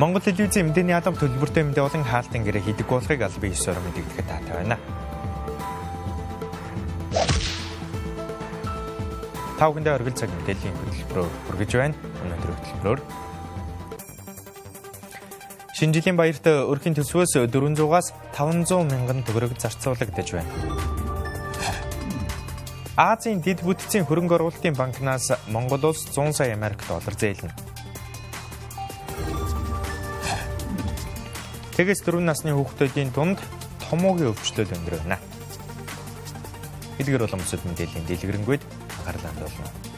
Монгол телевизийн мэдээний алба төлбөртэй мэдээ болон хаалтын гэрээ хийдэг болохыг аль бие ёсоор мэдэгдэхэд таатай байна. Тавхандаа оргил цаг мэдээллийн хөтөлбөрөөр хүргэж байна. Өнөөдөр хөтөлбөрөөр Шинэ жилийн баярт өрхийн төсвөөс 400-аас 500 мянган төгрөг зарцуулагдаж байна. Азийн дэд бүтцийн хөрөнгө оруулалтын банкнаас Монгол улс 100 сая Америк доллар зээлнэ. Тэгээс 4 насны хүүхдүүдийн дунд томоогийн өвчлөл өндөр байна. Эдгээр боломжтой мэдээллийн дэлгэрэнгүй анхаарал хандуулна.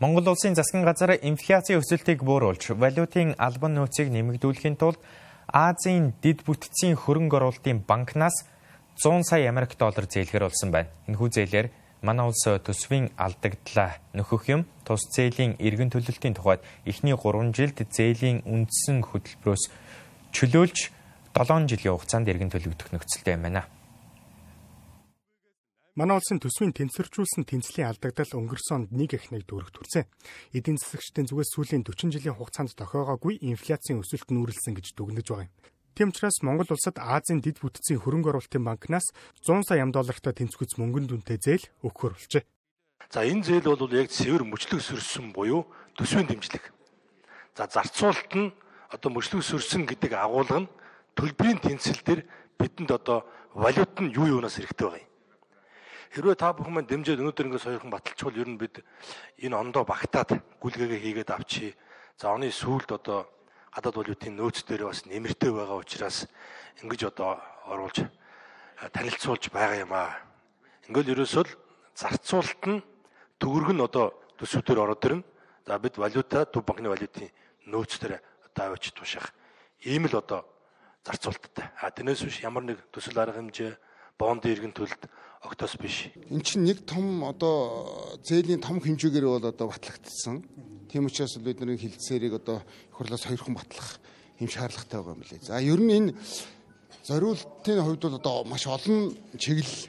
Монгол улсын засгийн газар инфляцийн өсөлтийг бууруулж, валютын албан нөөцийг нэмэгдүүлэхийн тулд Азийн дэд бүтцийн хөрөнгө оруулалтын банкнаас 100 сая Америк доллар зээлгэр болсон байна. Энэхүү зээлээр манай улс төсвийн алдагдлаа нөхөх юм тус зээлийн эргэн төлөлтийн тухайд эхний 3 жилд зээлийн үндсэн хөтөлбөрөөс чөлөөлж 7 жилийн хугацаанд эргэн төлөгдөх нөхцөлтэй байна. Манай улсын төсвийн тэнцвэржүүлсэн тэнцлийн алдагдал өнгөрсөн онд нэг их нэг дүүрэг төрсэн. Эдийн засагчдын зүгээс сүүлийн 40 жилийн хугацаанд тохиогоогүй инфляцийн өсөлт нүүрлсэн гэж дүгнэж байгаа юм. Тийм учраас Монгол улсад Азийн дэд бүтцийн хөрөнгө оруулалтын банкнаас 100 сая ам доллартай тэнцвэц мөнгөн дүнтэй зээл өгөхөр болжээ. За энэ зээл бол яг цэвэр мөчлөг сөрсөн буюу төсвийн дэмжлэг. За зарцуулалт нь одоо мөчлөг сөрсөн гэдэг агуулга нь төлбөрийн тэнцэл дээр бидэнд одоо валют нь юу юунаас хэрэгтэй байгаа юм. Хэрвээ та бүхэн маань дэмжиж өнөөдөр ингэ сойрхон баталчихвал ер нь бид энэ ондоо багтаад гүлгээгээ хийгээд авчи. За оны сүүлд одоо гадаад валютын нөөц дээр бас нэмэртэй байгаа учраас ингэж одоо оруулж танилцуулж байгаа юм аа. Ингээл ерөөсөө л зарцуулалт нь төгөрг нь одоо төсвүүдээр ороод ирнэ. За бид валюта төв банкны валютын нөөц дээр одоо авчиж тушах. Ийм л одоо зарцуулалттай. А тэрнээс биш ямар нэг төсөл арга хэмжээ бонд иргэн төлөлт огтос биш. Эн чинь нэг том одоо зээлийн том хэмжээгээр бол одоо батлагдсан. Тийм учраас бид нэр хилцээрийг одоо их хурлаас хоёрхан батлах юм шаардлагатай байгаа юм лээ. За ер нь энэ зориултын хувьд бол одоо маш олон чиглэл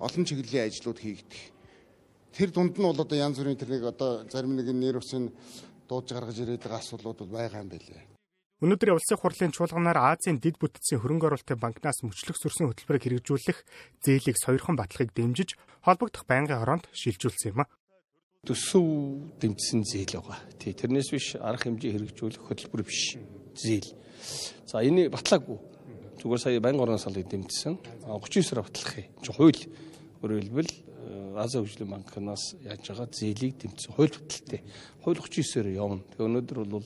олон чиглэлийн ажлууд хийгдэх. Тэр дунд нь бол одоо янз бүрийн тэрнийг одоо зарим нэг нэр усын дуудаж гаргаж ирээд байгаа асуудлууд бол байгаа юм байлээ. Өнөөдрийн улсын хурлын чуулганаар Азийн дэд бүтцийн хөрөнгө оруулалтын банкнаас мөчлөх сүрсэн хөтөлбөрийг хэрэгжүүлэх зээлийг сойрхон батлахыг дэмжиж холбогдох байнгын хороонд шилжүүлсэн юм а. Төсөв дэмжсэн зээл байгаа. Тий, тэрнээс биш арга хэмжээ хэрэгжүүлэх хөтөлбөр биш. Зээл. За энийг батлаагүй. Зүгээр сая байнгын орон салыг дэмжсэн. 39-оор батлах юм. Чи хууль өөрөөр хэлбэл Азийн хөгжлийн банкнаас яаж байгаа зээлийг дэмжсэн. Хууль баталтай. Хууль 39-оор явна. Тэгээ өнөөдөр бол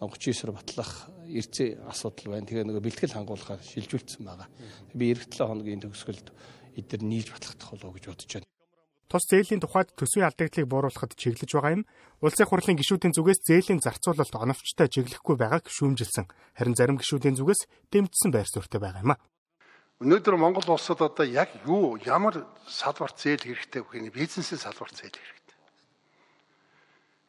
39-оор батлах эрцээ асуудал байна. Тэгээ нөгөө бэлтгэл хангуулахаар шилжүүлсэн байгаа. Би эх 7 хоногийн төгсгөлд эдгээр нийлж батлагдах болов гэж бодож байна. Тус зээлийн тухайд төсвийн алдагдлыг бууруулахад чиглэж байгаа юм. Улсын хурлын гишүүдийн зүгээс зээлийн зарцуулалт оновчтой чиглэхгүй байгааг шүүмжилсэн. Харин зарим гишүүдийн зүгээс дэмжсэн байр суурьтай байгаа юм а. Өнөөдөр Монгол улсад одоо яг юу ямар салбарт зээл хэрэгтэй вэ гэхний бизнесийн салбарт зээл хэрэгтэй.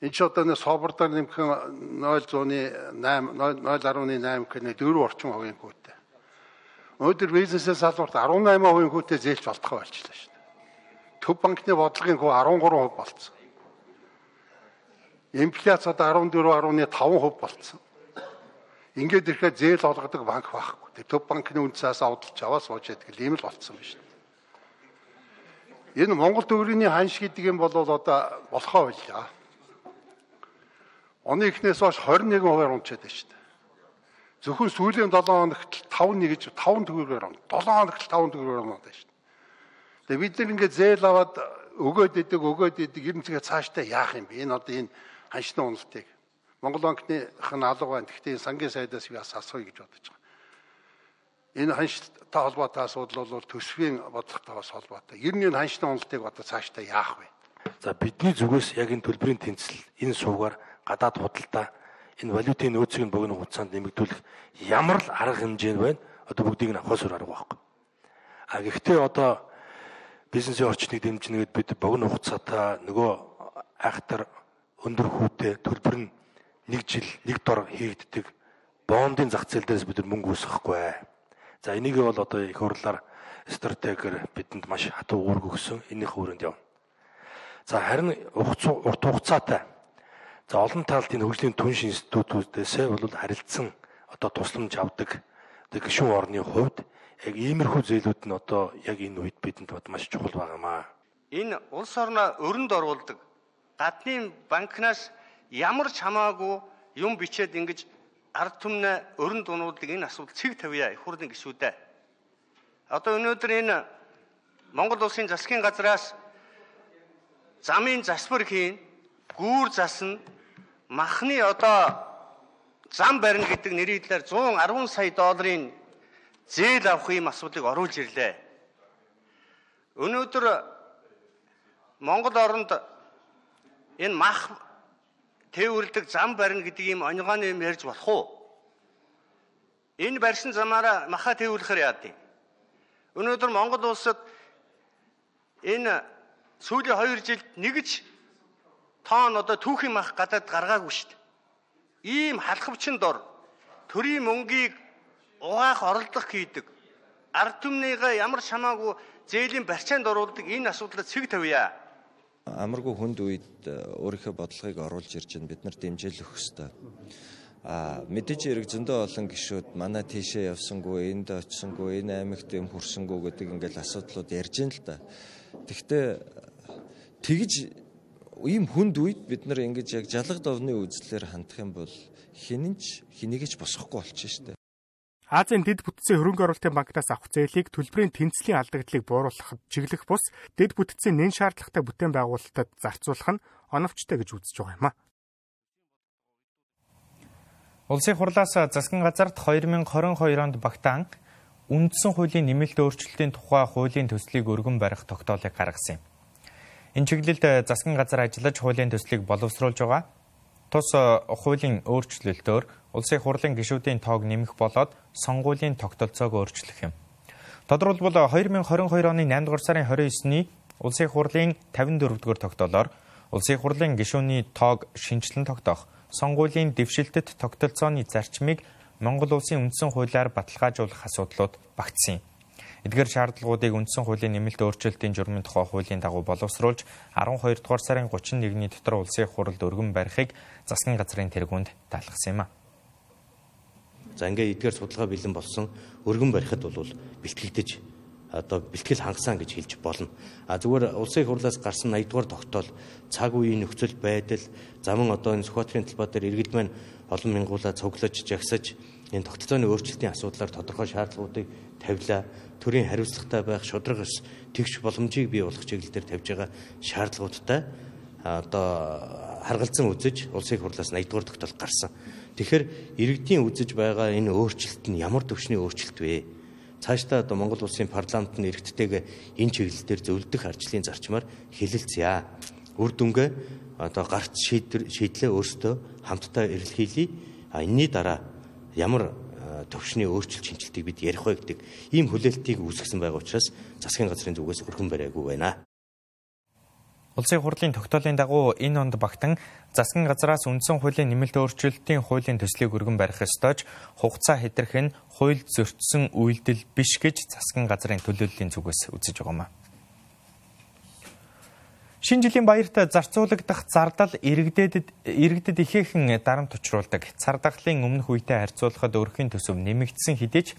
Энд ч одоо нэг собордоор нэмхэн 0.8 0.8 гэхний 4 орчим хувийн хүүтэй. Өнөөдөр бизнесээс салбарт 18 хувийн хүүтэй зээлч болтгоо болчихлоо дээ. Төв банкны бодлогын хүү 13% болцсон. Инфляц одоо 14.5% болцсон. Ингээд ирэхэд зээл олгодог банк байхгүй. Тэр төв банкны үнцээс авдалж аваа сууж яддаг ийм л болцсон байна дээ. Энэ Монгол төгрөгийн ханш гэдэг юм бол одоо болохоо байлаа. Оны эхнээс хойш 21 хувиар унчаад байна шүү дээ. Зөвхөн сүүлийн 7 хоногт 5 нэг гэж 5 төгрөгөөр он. 7 хоногт 5 төгрөгөөр оноод байна шүү дээ. Тэгээ бид нар ингээд зээл аваад өгөөд идэг өгөөд идэг ер нь тэгээ цаашдаа яах юм бэ? Энэ одоо энэ ханшны уналтыг Монгол банкных нь алга байна. Гэхдээ сангийн сайдаас бас асууя гэж бодож байгаа. Энэ ханштай холбоотой асуудал бол төсвийн бодлоготойгоос холбоотой. Ер нь энэ ханшны уналтыг одоо цаашдаа яах вэ? За бидний зүгээс яг энэ төлбөрийн тэнцэл энэ суугаар гадаад худалдаа энэ валютын нөөцийг нь богино хугацаанд нэмэгдүүлэх ямар л арга хэмжээ байна одоо бүгдийг нь авах сур арга байхгүй. А гэхдээ одоо бизнесийн орчныг дэмжнэгэд бид богино хугацаатай нөгөө айхтар өндөр хүүтэй төлбөр нь нэг жил нэг дор хийгддэг бондын зах зээл дээрээс бид мөнгө үүсгэхгүй. За энийг бол одоо их хурлаар стратегиэр бидэнд маш хатуу үүрэг өгсөн. Энийх үүрэнд явна. За харин урт хугацаатай за олон талт энэ хөгжлийн түнш институтүүдээс бол харилцсан одоо тусламж авдаг одоо гишүүн орны хувьд яг иймэрхүү зээлүүд нь одоо яг энэ үед бидэнд бод маш чухал байгаамаа. Энэ улс орноо өрөнд оруулдаг гадны банкнаас ямар ч хамаагүй юм бичээд ингэж ард түмнээ өрөнд унуулдаг энэ асуудал цэг тавья их хурлын гишүүдээ. Одоо өнөөдөр энэ Монгол улсын засгийн газраас замын засвар хийн, гүүр засна, махны одоо зам барина гэдэг нэрийдлэр 110 сая долларын зээл авах юм асуудлыг оруулж ирлээ. Өнөөдөр Монгол оронд энэ мах тээвэрлдэг зам барина гэдэг ийм онигооны юм ярьж болох уу? Энэ барьсан замаараа маха тээвэрлэхээр яад юм? Өнөөдөр Монгол улсад энэ сүүлийн 2 жилд нэгж тоон одоо түүхийн мах гадаад гаргаагүй шүү дээ. Ийм халахвчин дор төрийн мөнгийг угаах оролдох хийдэг. Ард түмнийгээ ямар шамаагүй зээлийн барьцаанд оруулдаг энэ асуудлыг цэг тавья. Амаргүй хүнд үед э, өөрийнхөө бодлогыг оруулж ирж байна. Бид нар дэмжээл өгөх ёстой. А мэдээж хэрэг зөндөө олон гişүүд манай тийшээ явсангүй, энд очисангүй, энэ аймагт юм хүрсэнгүй гэдэг ингээл асуудлууд ярьж байна л да. Тэгвэл тэгж ийм хүнд үед бид нар ингэж яг жалгад овны үзлэлээр хандах юм бол хинэнч хинэгч босохгүй болчихно шүү дээ. Азийн дэд бүтцийн хөрөнгө оруулалтын банкнаас авах зээлийг төлбөрийн тэнцлийн алдагдлыг бууруулахад чиглэх бус дэд бүтцийн нэн шаардлагатай бүтээн байгуулалтад зарцуулах нь оновчтой гэж үзэж байгаа юм а. Улсын хурлаас засгийн газарт 2022 онд багтаан үндсэн хуулийн нэмэлт өөрчлөлтийн тухай хуулийн төслийг өргөн барих тогтоолыг гаргасан юм. Энэ чиглэлд засгийн газар ажиллаж хуулийн төслийг боловсруулж байгаа. Тус хуулийн өөрчлөлтөөр улсын хурлын гишүүдийн тоог нэмэх болоод сонгуулийн тогтолцоог өөрчлөх юм. Тодорхойлбол 2022 оны 8 дугаар сарын 29-ний улсын хурлын 54 дугаар тогтоолоор улсын хурлын гишүүний тоог шинжилэн тогтоох, сонгуулийн дэвшилтэт тогтолцооны зарчмыг Монгол улсын үндсэн хуулиар баталгаажуулах асуудлууд багтсан юм. Эдгээр шаардлагуудыг үндсэн хуулийн нэмэлт өөрчлөлтийн журмын тухай хуулийн дагуу боловсруулж 12 дугаар сарын 31-ний дотор улсын хурлд өргөн барихыг засгийн газрын тэргуунд таалгасан юм а. За ингээ эдгээр судалгаа бэлэн болсон өргөн барихад бол бэлтгэгдэж одоо бэлтгэл хангасан гэж хэлж болно. А зүгээр улсын хурлаас гарсан 80 дугаар тогтоол цаг үеийн нөхцөл байдал заман одоо энэ Сүхбаатарын талбай дээр иргэд маань олон мянгуулаа цуглаж жагсаж энэ тогтолцооны өөрчлөлтийн асуудлаар тодорхой шаардлагуудыг тавилаа төрийн хариуцлагатай байх шудраг ус тэгш боломжийг бий болгох чиглэлээр тавьж байгаа шаардлагуудтай одоо харгалзан үзэж улсын хурлаас 80 дугаар тогтоол гарсан. Тэгэхээр иргэдийн үзэж байгаа энэ өөрчлөлт нь ямар төвшний өөрчлөлт вэ? Цаашдаа одоо Монгол улсын парламент нь иргэдтэйгээ энэ чиглэлээр зөвлөдөх арчлын зарчмаар хэлэлцъя. Үр дүнгээ одоо гарц шийдлээ өөрсдөө хамтдаа эрэлхийлье. А энэний дараа ямар төвшний өөрчлөлт шинжилтийг бид ярих вэ гэдэг ийм хүлээлтийг үүсгэсэн байгаа учраас засгийн газрын зүгээс өргөн бариагүй байна. Улсын хурлын тогтоолын дагуу энэ онд багтан засгийн газраас үндсэн хуулийн нэмэлт өөрчлөлтийн хуулийн төслийг өргөн барих ёстойч хугацаа хэтрэх нь хууль зөрчсөн үйлдэл биш гэж засгийн газрын төлөөллийн зүгээс үзэж байгаа юм. Шинэ жилийн баярт зарцуулагдах зардал иргэдэд иргэдэд ихээхэн дарамт учруулдаг. Цар тахлын өмнөх үетэй харьцуулахад өрхийн төсөв нэмэгдсэн хэдий ч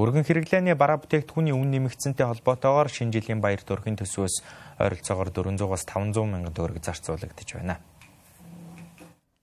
өргөн хэрэглээний бараа бүтээгдэхүүний үн нэмэгдсэнтэй холбоотойгоор шинэ жилийн баярт өрхийн төсвөөс ойролцоогоор 400-аас 500 мянган төгрөг зарцуулагдаж байна.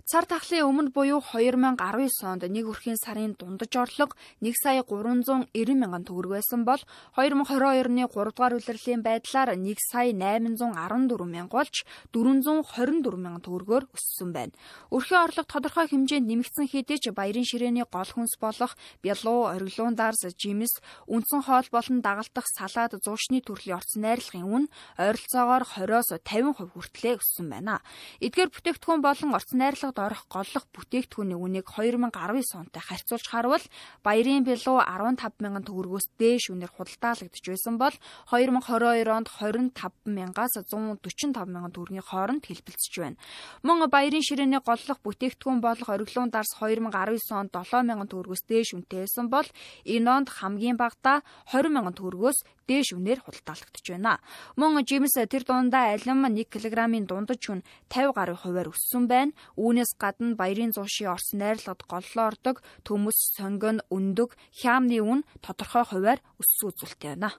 Цар тахлын өмнө буюу 2019 онд нэг өрхийн сарын дундаж орлого 1 сая 390 мянган төгрөг байсан бол 2022 оны 3 дугаар улирлын байдлаар 1 сая 814 мянга болж 424 мянган төгрөгөөр өссөн байна. Өрхийн орлого тодорхой хэмжээнд нэмэгдсэн хэдий ч баярын ширээний гол хүнс болох бялуу, ориглуун дарс, жимс, үндсэн хоол болон дагалдах салаад зуушны төрлийн орц найрлагын үн ойролцоогоор 20-оос 50% хүртлээр өссөн байна. Эдгээр бүтээгдэхүүн болон орц найрлага худалдаанд орох голлох бүтээгдэхүүний үнийг 2019 онтой харьцуулж харвал баярын билүү 15 мянган төгрөгөөс дээш үнээр худалдаалагдж байсан бол 2022 онд 25 мянгаас 145 мянган төгрөгийн хооронд хэлбэлцэж байна. Мөн баярын ширээний голлох бүтээгдэхүүн болох ориглон дарс 2019 онд 7 мянган төгрөгөөс дээш үнэтэй байсан бол энэ онд хамгийн багадаа 20 мянган төгрөгөөс дээш үнээр худалдаалагдж байна. Мөн жимс тэр дундаа алим 1 кг-ийн дундаж хүн 50 гаруй хувиар өссөн байна. Үүнээс гадна баярын зуушийн орс найрлагад голлоо ордог төмөс, сонгон, өндөг, хяамны үн тодорхой хувиар өссөн үзүүлэлттэй байна.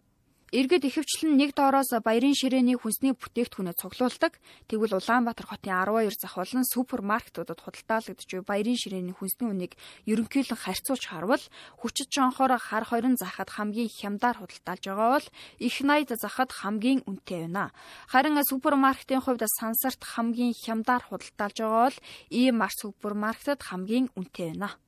Иргэд ихэвчлэн нэг доороос баярын ширээний хүнсний бүтээгдэхүүнээ цуглуулдаг. Тэгвэл Улаанбаатар хотын 12 зах болон супермаркетуудад худалдаалагдж буй баярын ширээний хүнсний үнийг ерөнхийдөө харьцуулж харвал хүчит жонхоор хар хорин захад хамгийн хямдаар худалдаалж байгаа бол их найд захад хамгийн үнэтэй байна. Харин супермаркетын хувьд сансарт хамгийн хямдаар худалдаалж байгаа бол E-Mart супермаркетад хамгийн үнэтэй байна.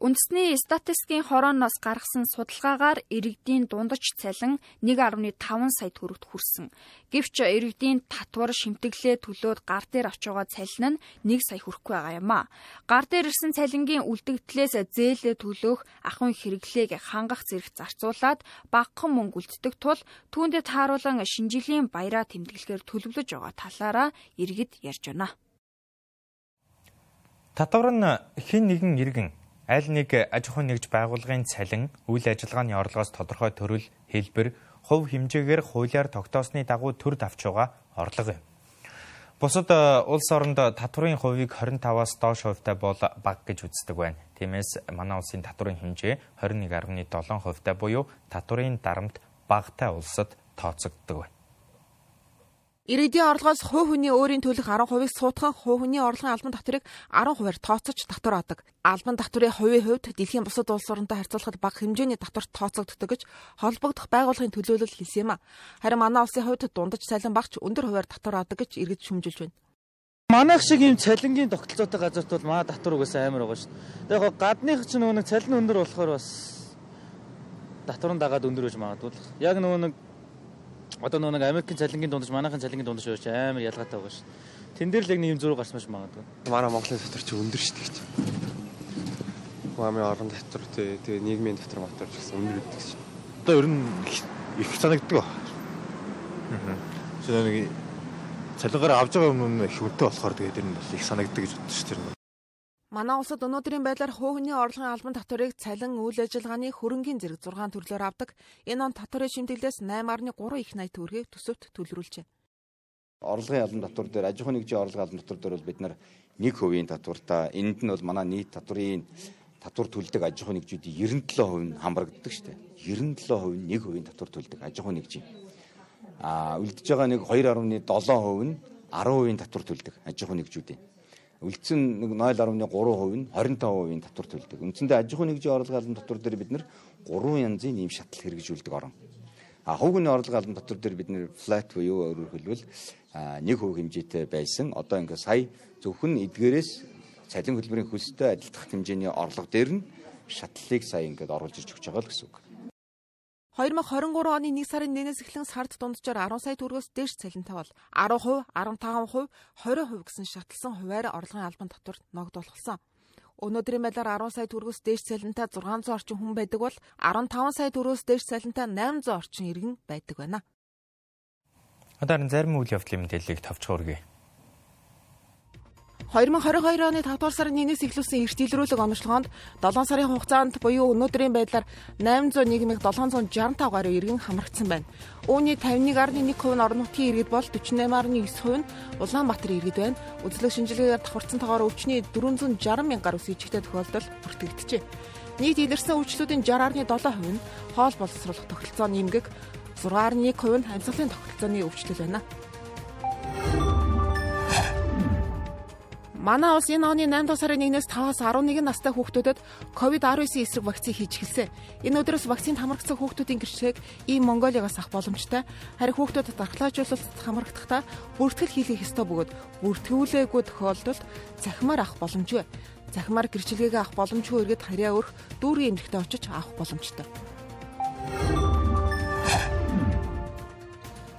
Үндэсний статистикийн хорооноос гаргасан судалгаагаар иргэдийн дундаж цалин 1.5 сая төгрөгт хүрсэн. Гэвч иргэдийн татвар шимтгэлээ төлөөд гар дээр авч байгаа цалин нь 1 сая хүрэхгүй байгаа юм а. Гар дээр ирсэн цалингийн үлдэгдлээс зээлээ төлөөх ахуйн хэрэглээг хангах зэрэг зарцуулаад багахан мөнгө үлддэг тул түүндэд тааруулан шинжилийн баяраа тэмдэглэхээр төлөвлөж байгаа талаараа иргэд ярьж байна. Татвар нь хэн нэгэн иргэн аль нэг аж ахуйн нэгж байгууллагын цалин, үйл ажиллагааны орлогоос тодорхой төрөл, хэлбэр, хувь хэмжээгээр хуулиар тогтоосны дагуу төр давч байгаа орлого юм. Бусад э, улс оронд татварын хувийг 25-аас доош хувьтай бол бага гэж үздэг байна. Тиймээс манай улсын татварын хэмжээ 21.7 хувьтай буюу татварын дарамт багатай улсад тооцогддог байна. Иргэдийн орлогоос хувь хүний өөрийн төлөх 10%-ийг суутгах хувь хүний орлогын албан татварыг 10%-аар тооцож татвар авдаг. Албан татварын хувийн хувьд дэлхийн бусад улс оронтой харьцуулахад бага хэмжээний татвар тооцогддог гэж холбогдох байгууллагын төлөөлөл хэлсэн юм а. Харин манай улсын хувьд дундаж цалин багч өндөр хувиар татвар авдаг гэж иргэд шүмжилж байна. Манайх шиг ийм цалингийн тогтолцоотой газарт бол маа татвар угаасаа амар байгаа шүү дээ. Яг гадных ч нөгөө нэг цалин өндөр болохоор бас татвар нь дагаад өндөр гэж магадгүй. Яг нөгөө нэг одоо нэг Америкийн цалингийн дундаж манайхын цалингийн дундаж байж амар ялгаатай байгаа шүү. Тэн дээр л яг нэм зураг гарсан байж магадгүй. Манай Монголын дотор чи өндөр шүү дээ. Хуамын орон дотор тий тэгээ нийгмийн дотор мотор ч гэсэн өндөр гэдэг чинь. Одоо ер нь их санагддаг. Аа. Шинэ нэг цалингаар авж байгаа юм их үнэтэй болохоор тэгээд ер нь их санагддаг гэж шүү дээ. Манай улсад өнөөдрийн байдлаар хөөгний орлогын албан татварыг цалин үйл ажиллагааны хөрөнгийн зэрэг 6 төрлөөр авдаг. Энэ он татварын шимтгэлээс 8.3 их 80 төгрөгийг төсөвт төлрүүлж байна. Орлогын албан татвар дээр аж ахуйн нэгжийн орлогын албан татвар дээр бол бид нар 1% татвартай энд нь бол манай нийт татварын татвар төлдөг аж ахуйн нэгжүүдийн 97% нь хамрагддаг шүү дээ. 97% нь 1% татвар төлдөг аж ахуйн нэгжийн. Аа үлдэж байгаа нэг 2.7% нь 10% татвар төлдөг аж ахуйн нэгжүүдийн үлдсэн нэг 0.3% нь 25% татвар төлдөг. Үндсэндээ аж ахуйн нэгжийн орлогын албан татвар дээр бид нэр 3 янзын ийм шатлал хэрэгжүүлдэг орон. А хувийн орлогын албан татвар дээр бид нэр flat буюу өөрөөр хэлбэл 1% хэмжээтэй байсан. Одоо ингээ сая зөвхөн эдгээрээс цалин хөтөлбөрийн хөлстэй адилдах хэмжээний орлого дээр нь шатлалыг сая ингээд оруулж ирж өгч байгаа л гэсэн үг. 2023 оны 1 сарын 1-ээс эхлэн сард дунджаар 10 сая төгрөгөөс дээш цалинтай бол 10%, 15%, 20% гэсэн шатлсан хуваар орлогын албан татвар ногдуулсан. Өнөөдрийн байдлаар 10 сая төгрөгөөс дээш цалинтай 600 орчим хүн байдаг бол 15 сая төгрөгөөс дээш цалинтай 800 орчим иргэн байдаг байна. Одоо зарим үйл явдлын мэдээллийг товч хөргөе. 2022 оны 5 дугаар сарын 1-ээс эхлүүлсэн эрт илрүүлэг онцлогоонд 7 сарын хугацаанд буюу өнөөдрийн байдлаар 801.765 гаруй иргэн хамрагдсан байна. Үүний 51.1% нь орон нутгийн иргэд бол 48.9% нь Улаанбаатар иргэд байна. Үзлэг шинжилгээгээр давхарцсан тоогоор өвчний 460 мянган гаруй сэжигтэй тохиолдол бүртгэгдэжээ. Нийт илэрсэн өвчлүүдийн 60.7% нь хоол боловсруулах тогтолцоо нэмгэг 6.1% нь амьсгалын тогтолцооны өвчлөл байна. Манай улс энэ оны 8 дугаар сарын 1-ээс 5-аас 11 настай хүүхдүүдэд COVID-19 эсрэг вакцины хийж эхэлсэн. Энэ өдрөөс вакцинд хамрагдсан хүүхдүүдийн гэрчлэгийг ийм Монголиогоос авах боломжтой. Харин хүүхдүүдэд дархлаажуулалт хамрагдахдаа бүртгэл хийх ёстой бөгөөд бүртгүүлээгүй тохиолдолд цахимаар авах боломжгүй. Цахимаар гэрчлэгийг авах боломжгүй эргэд харьяа өрх дүүргийн эмнэлтэд очиж авах боломжтой.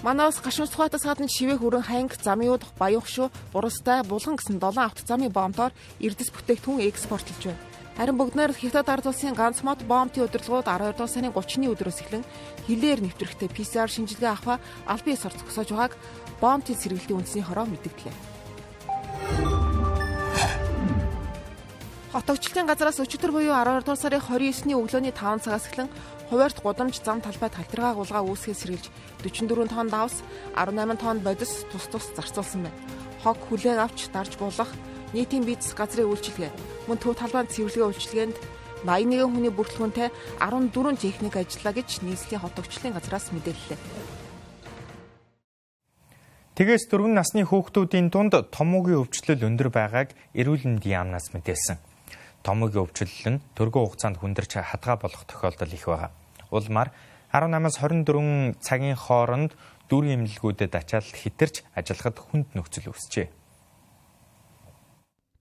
Манаус гашуун сухатаас гадна шивээ хүрэн ханг, замиуд, баян хөшөө, бурастай, булган гэсэн 7 авто замын бомтоор эрдэс бүтээгдэхүүн экспортлж байна. Харин бүгднээр Хятад ард улсын ганц мод бомтын удирдлагууд 12 дугаар сарын 30-ны өдрөөс эхлэн хилээр нэвтрэгтэй PCR шинжилгээ авах аль бие сорц зогсоож байгааг бомтын сэргэлтийн үндэсний хороо мэдгдлээ. Хот төвчлөлийн газраас өчигдөр буюу 12 дугаар сарын 29-ны өглөөний 5 цагаас эхлэн хуваарьт гудамж зам талбайд халтргаа гулгаа үүсгэж сэргийлж 44 тонн давс, 18 тонн бодис тус тус зарцуулсан байна. Хог хүлээг авч дарж буулгах нийтийн бизнес газрын үйлчилгээ мөн төв талбайд цэвэрлэгээ үйлчилгээнд 81 хүний бүрэлдэхүүнтэй 14 техник ажиллаа гэж нийслэлийн хот төвчлөлийн газраас мэдээллээ. Тэгээс дөрвөн насны хүүхдүүдийн дунд томоогийн өвчлөл өндөр байгааг эрүүл мэндийн яамнаас мэдээлсэн. Томоогийн өвчлөл нь төргөө хугацаанд хүндэрч хадгаа болох тохиолдол их байна. Улмаар 18-аас 24 цагийн хооронд дүүргийн эмнэлгүүдэд ачаал хитэрч ажиллахад хүнд нөхцөл үүсчээ.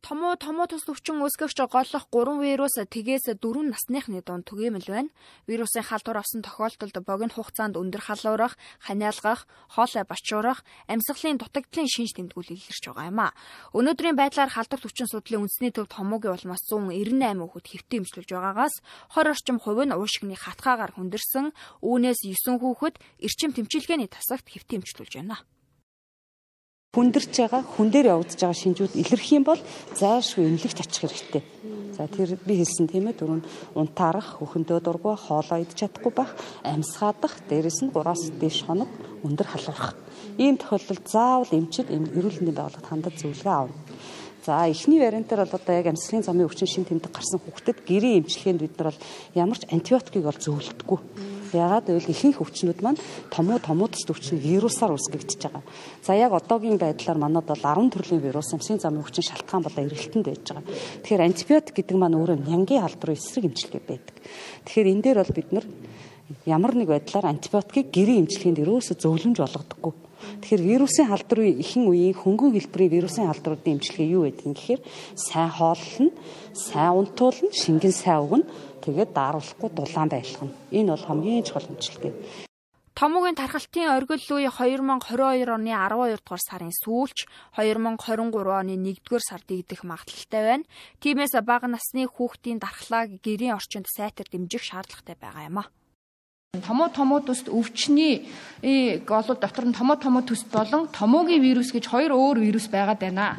Томоо томоо тус өвчин үүсгэгч голлох 3 вирус тгээс 4 насныхны дунд түгээмэл байна. Вирусын халдвар авсан тохиолдолд богино хугацаанд өндөр халуурах, ханиалгах, хоолой бачуурах, амьсгалын дутагдлын шинж тэмдгүүл илэрч байгаа юм а. Өнөөдрийн байдлаар халдварт өвчин судлалын үндэсний төвд томоогийн улмаас 198 хүүхэд хэвтэ эмчилж байгаагаас 20 орчим хувь нь уушигны хатгаагаар хүндэрсэн, үүнээс 9 хүүхэд эрчим тэмчилгээний тасагт хэвтэ эмчилж байна хүндэрч байгаа хүн дээр явагдаж байгаа шинжүүд илэрх юм бол зайлшгүй эмнэлэгт очих хэрэгтэй. За тэр би хэлсэн тийм ээ дөрөв унтаарах, хөхөндөө дургуй, хоолоо идэж чадахгүй байх, амьсгаадах, дээрэс нь 3-аас дээш хоног өндөр халуурах. Ийм тохиолдолд заавал эмчид эрүүл мэндийн байгууллагад хандаж зөвлөгөө авна. За эхний вариантаар бол одоо яг амьсгалын замын өвчин шин тэмдэг гарсан хүүхдэд гэрийн эмчилгээнд бид нар бол ямар ч антибиотикийг бол зөвлөдөггүй Ягаад гэвэл ихэнх өвчнүүд маань томуу томуудс өвчин вирусаар үүсгэгдэж байгаа. За яг одоогийн байдлаар манад бол 10 төрлийн вирус амсын замын өвчин шалтгаан болоо эргэлтэнд байж байгаа. Тэгэхээр антибиотик гэдэг маань өөрөө нянгийн халдвар эсрэг эмчилгээ байдаг. Тэгэхээр энэ дээр бол бид нар ямар нэг байдлаар антибиотикийг гэрийн эмчилгээнд ерөөсө зөвлөмж болгодоггүй. Тэгэхээр вирусын халдварын ихэнх үеийн хөнгөн хэлбэрийн вирусын халдваруудын эмчилгээ юу байдаг юм гэхээр сайн хооллно, сайн унтуулна, шингэн сайн өгнө тэгээд дааруулахгүй дулаан байлгах нь. Энэ бол хамгийн чухал эмчилгээ. Томоогийн тархалтын оргил үе 2022 оны 12 дугаар сарын сүүлч 2023 оны 1-р сард игдэх магадлалтай байна. Тиймээс бага насны хүүхдийн дархлааг гэрийн орчинд сайтар дэмжих шаардлагатай байгаа юм а. Томоо томоо төст өвчний гол дотор нь томоо томоо төст болон томоогийн вирус гэж хоёр өөр вирус байгаад байна.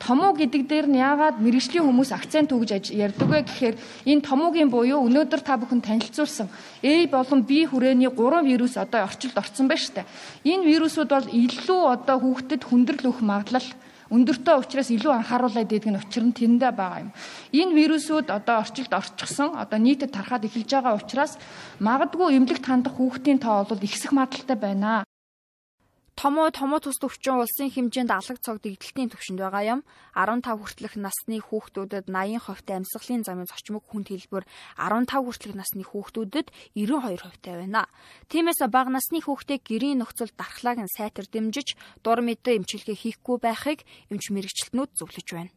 Томоо гэдэг дээр нь яагаад мэрэгжлийн хүмүүс акцент өгж ярьдаг вэ гэхээр энэ томоогийн буюу өнөөдөр та бүхэн танилцуулсан A болон B хүрээний 3 вирус одоо орчилд орсон байна шүү дээ. Энэ вирусууд бол илүү одоо хүүхдэд хүндрэл өгөх магадлал өндөртэй учраас илүү анхааруулад байдаг нь учир нь тэрэндээ байгаа юм. Энэ вирусууд одоо орчилд орчихсон одоо нийтэд тархаад эхэлж байгаа учраас магадгүй эмнэлэгт хандах хүүхдийн тоо бол ихсэх магадлалтай байна. Томоо томоо тус төвчин улсын хэмжээнд алаг цог дэгдэлтийн төвшөнд байгаа юм. 15 хүртэлх насны хүүхдүүдэд 80% амьсгалын замын зочмог хүнд хэлбэр 15 хүртэлх насны хүүхдүүдэд 92% байна. Тиймээс бага насны хүүхдийг гэрийн нөхцөл дархлааг нь сайтар дэмжиж дур мэдээ эмчилгээ хийхгүй байхыг эмч мэрэгчлэтнүүд зөвлөж байна.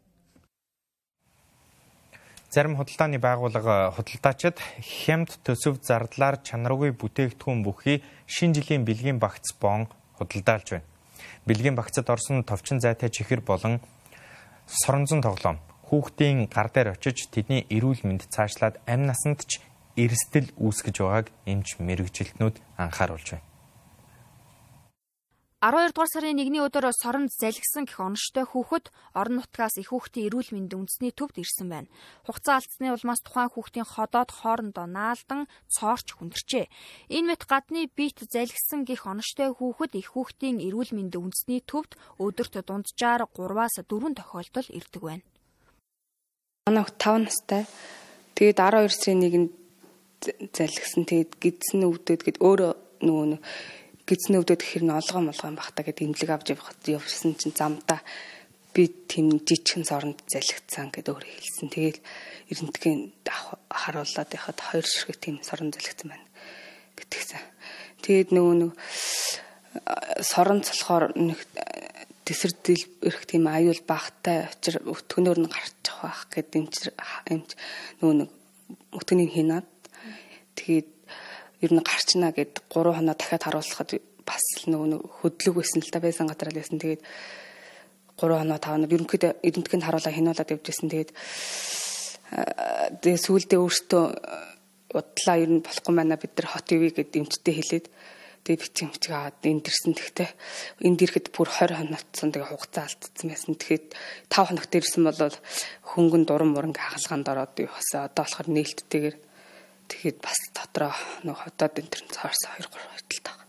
Зарим худалдааны байгууллага худалдаачид хямд төсөв зардлаар чанаргүй бүтээгдэхүүн бүхий шинэ жилийн бэлгийн багц бон худалдаалж байна. Бэлгийн багцад орсон товчин зайтай чихэр болон соронзон тоглоом хүүхдийн гар дээр очиж тэдний эрүүл мэнд цаашлаад амь насанд ч эрсдэл үүсгэж байгааг эмч мэрэгжилтнүүд анхааруулж байна. 12 дугаар сарын 1-ний өдөр соронд залгисан гэх оноштой хүүхэд орон нутгаас их хүүхдийн эрүүл мэндийн үндэсний төвд ирсэн байна. Хугацаа алдсны улмаас тухайн хүүхдийн ходоод хоорондоо наалдан цоорч хүндэрчээ. Энэ мэт гадны биет залгисан гэх оноштой хүүхэд их хүүхдийн эрүүл мэндийн үндэсний төвд өдөрт дунджаар 3-аас 4 тохиолдол ирдэг байна. Манай 5 настай. Тэгээд 12 сарын 1-нд залгисан. Тэгээд гидсэн өвдөд гэд өөрөө нөгөө гидсэн өвдөд гэхэр нь олгоо молгоо бахта гэдэг имлэг авч явсан чинь замдаа би тэм жижигхэн соронд залхицсан гэдэг өөр хэлсэн. Тэгэл эрентгийн харуулад яхад хоёр ширхэг тийм сорон залхицсан байна гэтгсэн. Тэгээд нөгөө нэг сорон цолхоор нэг тесэрдэл ирэх тийм аюул багтай очир өтгөнөөр нь гарч явах гэдэг эмч эмч нөгөө нэг өтгөнийг хийнаад тэгээд ер нь гарчна гэд 3 хоноо дахиад харуулхад бас л нөгөө хөдлөг байсан л та байсан гадрал байсан. Тэгээд 3 хоноо 5 хоноо ерөнхийдөө эдэнтгэнд харуулаа хинуулаад явжсэн. Тэгээд тэгээ сүүлдээ өөртөө удлаа ер нь болохгүй байна бид нар хот ивэ гэд эмчтэй хэлээд тэгээ битгий эмчгээ аваад энд ирсэн тэгтээ энд ирэхэд бүр 20 хоногтсон тэгээ хугацаа алдсан байсан. Тэгэхэд 5 хоногт ирсэн бол хөнгөн дуран муран хагалгаанд ороод юусаа одоо болохоор нээлттэйгээр тэгэхэд бас дотроо нэг хотод энэ төр цаарсан 2 3 хойдолтой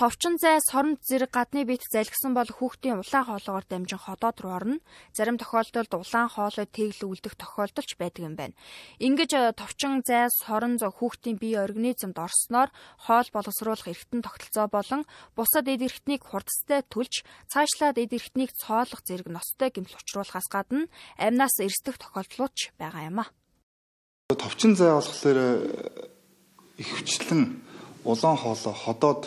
Товчин зай соронд зэрэг гадны бит залгсан бол хүүхдийн улаан хоолоогоор дамжин ходоод руу орно. Зарим тохиолдолд улаан хоолой тэглэл үлдэх тохиолдолч байдаг юм байна. Ингэж э, товчин зай сорон зо хүүхдийн бие организмд орсноор хоол боловсруулах эргэтэн тогтолцоо болон бусад эд эрхтнийг хурдастай түлж цаашлаад эд эрхтнийг цоолох зэрэг ностой гэмтэл учруулахаас гадна амнаас эрсдэх тохиолдлууд ч байгаа юм а. Товчин зай болохоор э, их хүчлэн улаан хоолой ходоод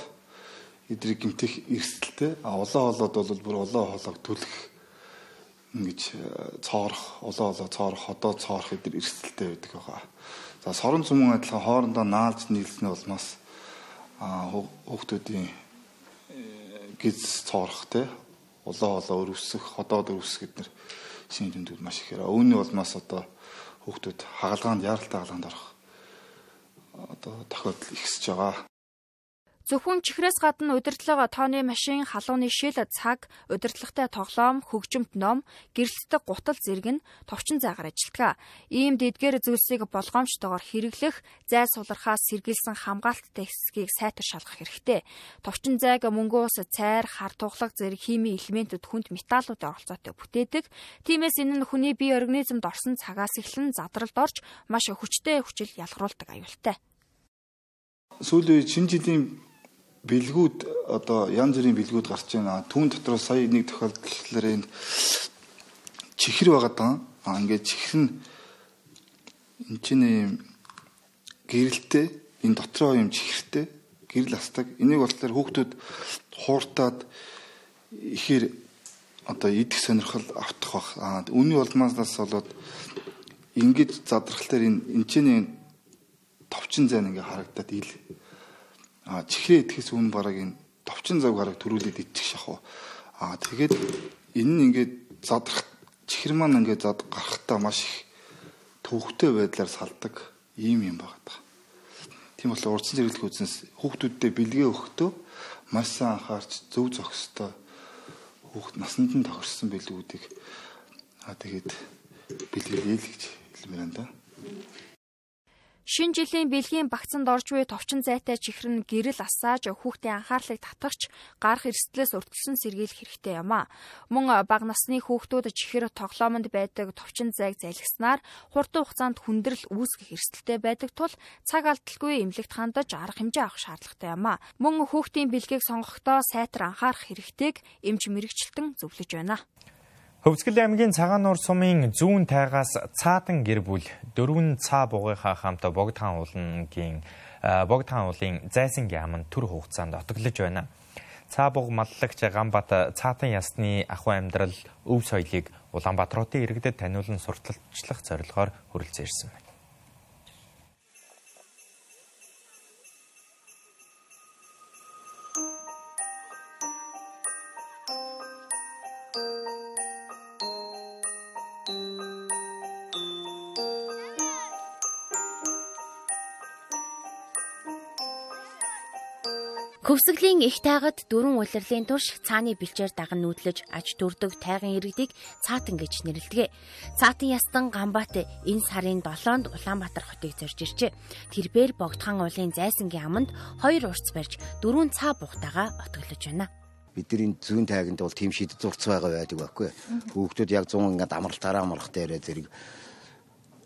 эдрийг гимтэх эрсдэлтэй а улаан хоолойд бол бүр улаан хоолойг төлөх ингэж э, цоорох улаан хоолой цоорох одоо цоорох эдэр эрсдэлтэй байдаг байгаа. За сорон зүмэн адилхан хоорондоо наалж нийлснээ болмоос а хүүхдүүдийн э, гиз цоорох те улаан хоолой өрөвсөх ходоод өрөвсөх гэднэр шинэ тэмдгүүд маш ихээр. Үүний болмоос одоо хүүхдүүд хагалгаанд яаралтай хагалгаанд орох одоо тохиолдол ихсэж байгаа. Зөвхөн чихрээс гадна удирдлага тооны машин, халууны шил, цаг, удирдлагатай тоглоом, хөгжимт ном, гэрэлтдэг гутал зэрэг нь товчин зайгаар ажилтгаа. Ийм дэдгээр зүйлсийг болгоомжтойгоор хэрэглэх, зай сулрахаас сэргийлсэн хамгаалттай хэсгийг сайтар шалгах хэрэгтэй. Товчин зайг мөнгө ус, цайр, хар тухлаг зэрэг хими элементүүд хүнд металлуудын оролцоотой бүтээдэг. Тиймээс энэ нь хүний бие организмд орсон цагаас эхлэн задралд орж маш хүчтэй хүчил ялгаруулдаг аюултай. Сүүлийн шинэ жилийн бэлгүүд одоо янз бүрийн бэлгүүд гарч байна. Түүн дотор сая нэг тохиолдолд энэ чихэр байгаа даа. А ингээд чихэр нь энэ чинь гэрэлтэй энэ дотроо юм чихэртэй гэрэл астаг. Энийг болохоор хүүхдүүд хууртаад ихээр одоо идэх сонирхол автах бах. А үүний улмаас болоод ингэж задрахлаар энэ энэ чинь товчин зайн ингээ харагдаад ил а чихрээ идэхээс өмнө бараг энэ товчин зав гараг төрүүлээд идчих шахав. А тэгээд энэ нь ингээд задрах чихэр маань ингээд зад гарахтаа маш их төвхтэй байдлаар салдаг ийм юм байгаа. Тийм болохоор урдсан зэрэглэх үзнес хүүхдүүддээ бэлгээ өгөхдөө маш сайн анхаарч зөв зохистой хүүхд насанд нь тохирсон бэлгүүдийг а тэгээд бэлгэлээл гэж хэлмээр энэ да. Шинэ жилийн бэлгийн багцанд орж буй товчин зайтай чихэр нь гэрэл асааж хүүхдийн анхаарлыг татгахч гарах эрсдлээс урьдчилан сэргийлэх хэрэгтэй юм а. Мөн бага насны хүүхдүүд чихэр тоглоомонд байдаг товчин зайг залгиснаар хурдан хугацаанд хүндрэл үүсгэх эрсдэлтэй байдаг тул цаг алдалгүй эмнэлэгт хандаж арга хэмжээ авах шаардлагатай юм а. Мөн хүүхдийн бэлгийг сонгохдоо сайтар анхаарах хэрэгтэйг эмч мэрэгчлэн зөвлөж байна. Хөвсгөл аймгийн Цагаануур сумын зүүн тайгаас цаатан гэр бүл дөрвөн цаа бугынхаа хамт Богдхан уулангийн Богдхан уулын зайсангийн аманд төр хугацаанд отоглож байна. Цаа буг маллагч Ганбат цаатан ясны ахуй амьдрал өв соёлыг Улаанбаатаруудын иргэдэд таниулан сурталчлах зорилгоор хүрэлцэн ирсэн байна. Хөвсгөлийн их тайгад дөрвөн улирлын турш цааны бэлчээр даган нүүдлэж аж төрдөг тайган иргэдийг цаатан гэж нэрлэдэг. Цаатан ястан Гамбат энэ сарын 7-нд Улаанбаатар хотыг зорж иржээ. Тэрбээр Богдхан уулын зайсангийн аманд хоёр урц барьж дөрвөн цаа бугтаага отоглож байна бидний зүүн тайганд бол тийм шид зурц байгаа байдаг байхгүй. Хүүхдүүд яг 100 ингээд амралтаараа амрах дээрээ зэрэг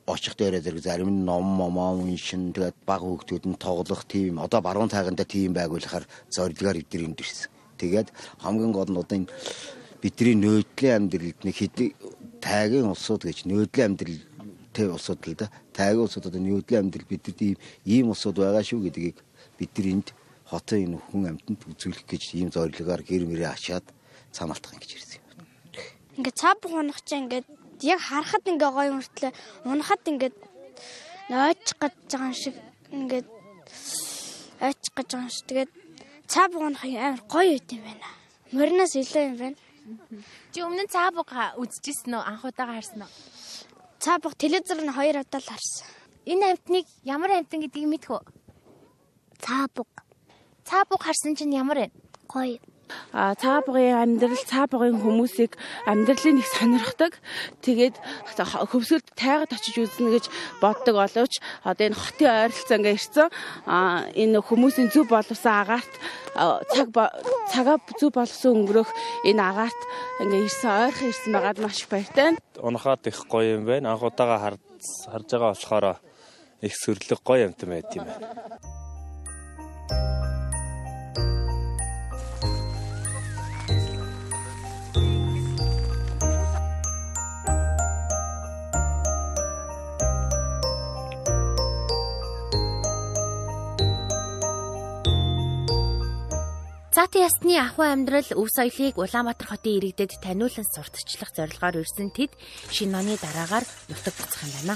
очих дээрээ зэрэг зарим нь ном момоо уншин тэгээд баг хөвгтүүд нь тоглох тийм одоо баруун цайганда тийм байгуулахаар зорилгоор эдгээр энд ирсэн. Тэгээд хамгийн гол нь одоо энэ бидний нөөдлийн амьдралд нэг хэд тайгийн улсууд гэж нөөдлийн амьдрал тэ улсууд л да. Тайгийн улсууд одоо нөөдлийн амьдрал бидэд ийм ийм улсууд байгаа шүү гэдгийг бид нар энд хотын энэ хүн амьтанд үзүүлэх гэж ийм зорилгоор гэр мөрөө ачаад цаамалтах ингэж ирсэн юм. Ингээ цаа буханах чинь ингээд яг харахад ингээ гоё мөртлөө унахад ингээ ойчих гэж байгаа шиг ингээ ойчих гэж байгаа шиг тэгээд цаа бугнах амар гоё үт юм байна. Морноос илүү юм байна. Чи өмнө нь цаа буг үзчихсэн үү? Анх удаага харсан уу? Цаа буг телевизээр нь хоёр удаа л харсан. Энэ амтныг ямар амтан гэдгийг мэдэх үү? Цаа буг. Цаа буг харсан чинь ямар вэ? Гоё а цаабгын амьдрал цаабгын хүмүүсийг амьдралын их сонирхдаг. Тэгээд хөвсгөлд тайгад очиж үзнэ гэж боддог боловч одоо энэ хотын ойролцоо ингээ ирсэн. Энэ хүмүүсийн зөв боловсон агаарт цаг цагаа зөв боловсон өнгөрөх энэ агаарт ингээ ирсэн ойрхон ирсэн байгаад маш баяртай. Унахаад их гоё юм байна. Анх удаага харж байгаа болохоор их сөрлөг гоё юмтай байт юм байна. Цаатын ясны ахуй амьдрал өв соёлыг Улаанбаатар хотын иргэдэд таниулан сурталчлах зорилгоор ирсэн тэд шинэ оны дараагаар нутаг буцах юм байна.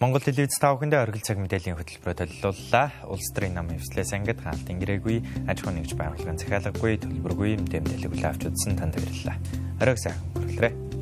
Монгол телевиз тавхандаа оргил цаг мэдээллийн хөтөлбөрөөр төлөвлөлөө. Улс төрийн нам хвслээс ангид хаалтын гэрээгүй, аж ахуйн нэгж байгууллагын захиалаггүй, төлбөргүй мэдээлэл хүлээн авч үзсэн танд баярлалаа. Оройг сайн хүргэлтрээ.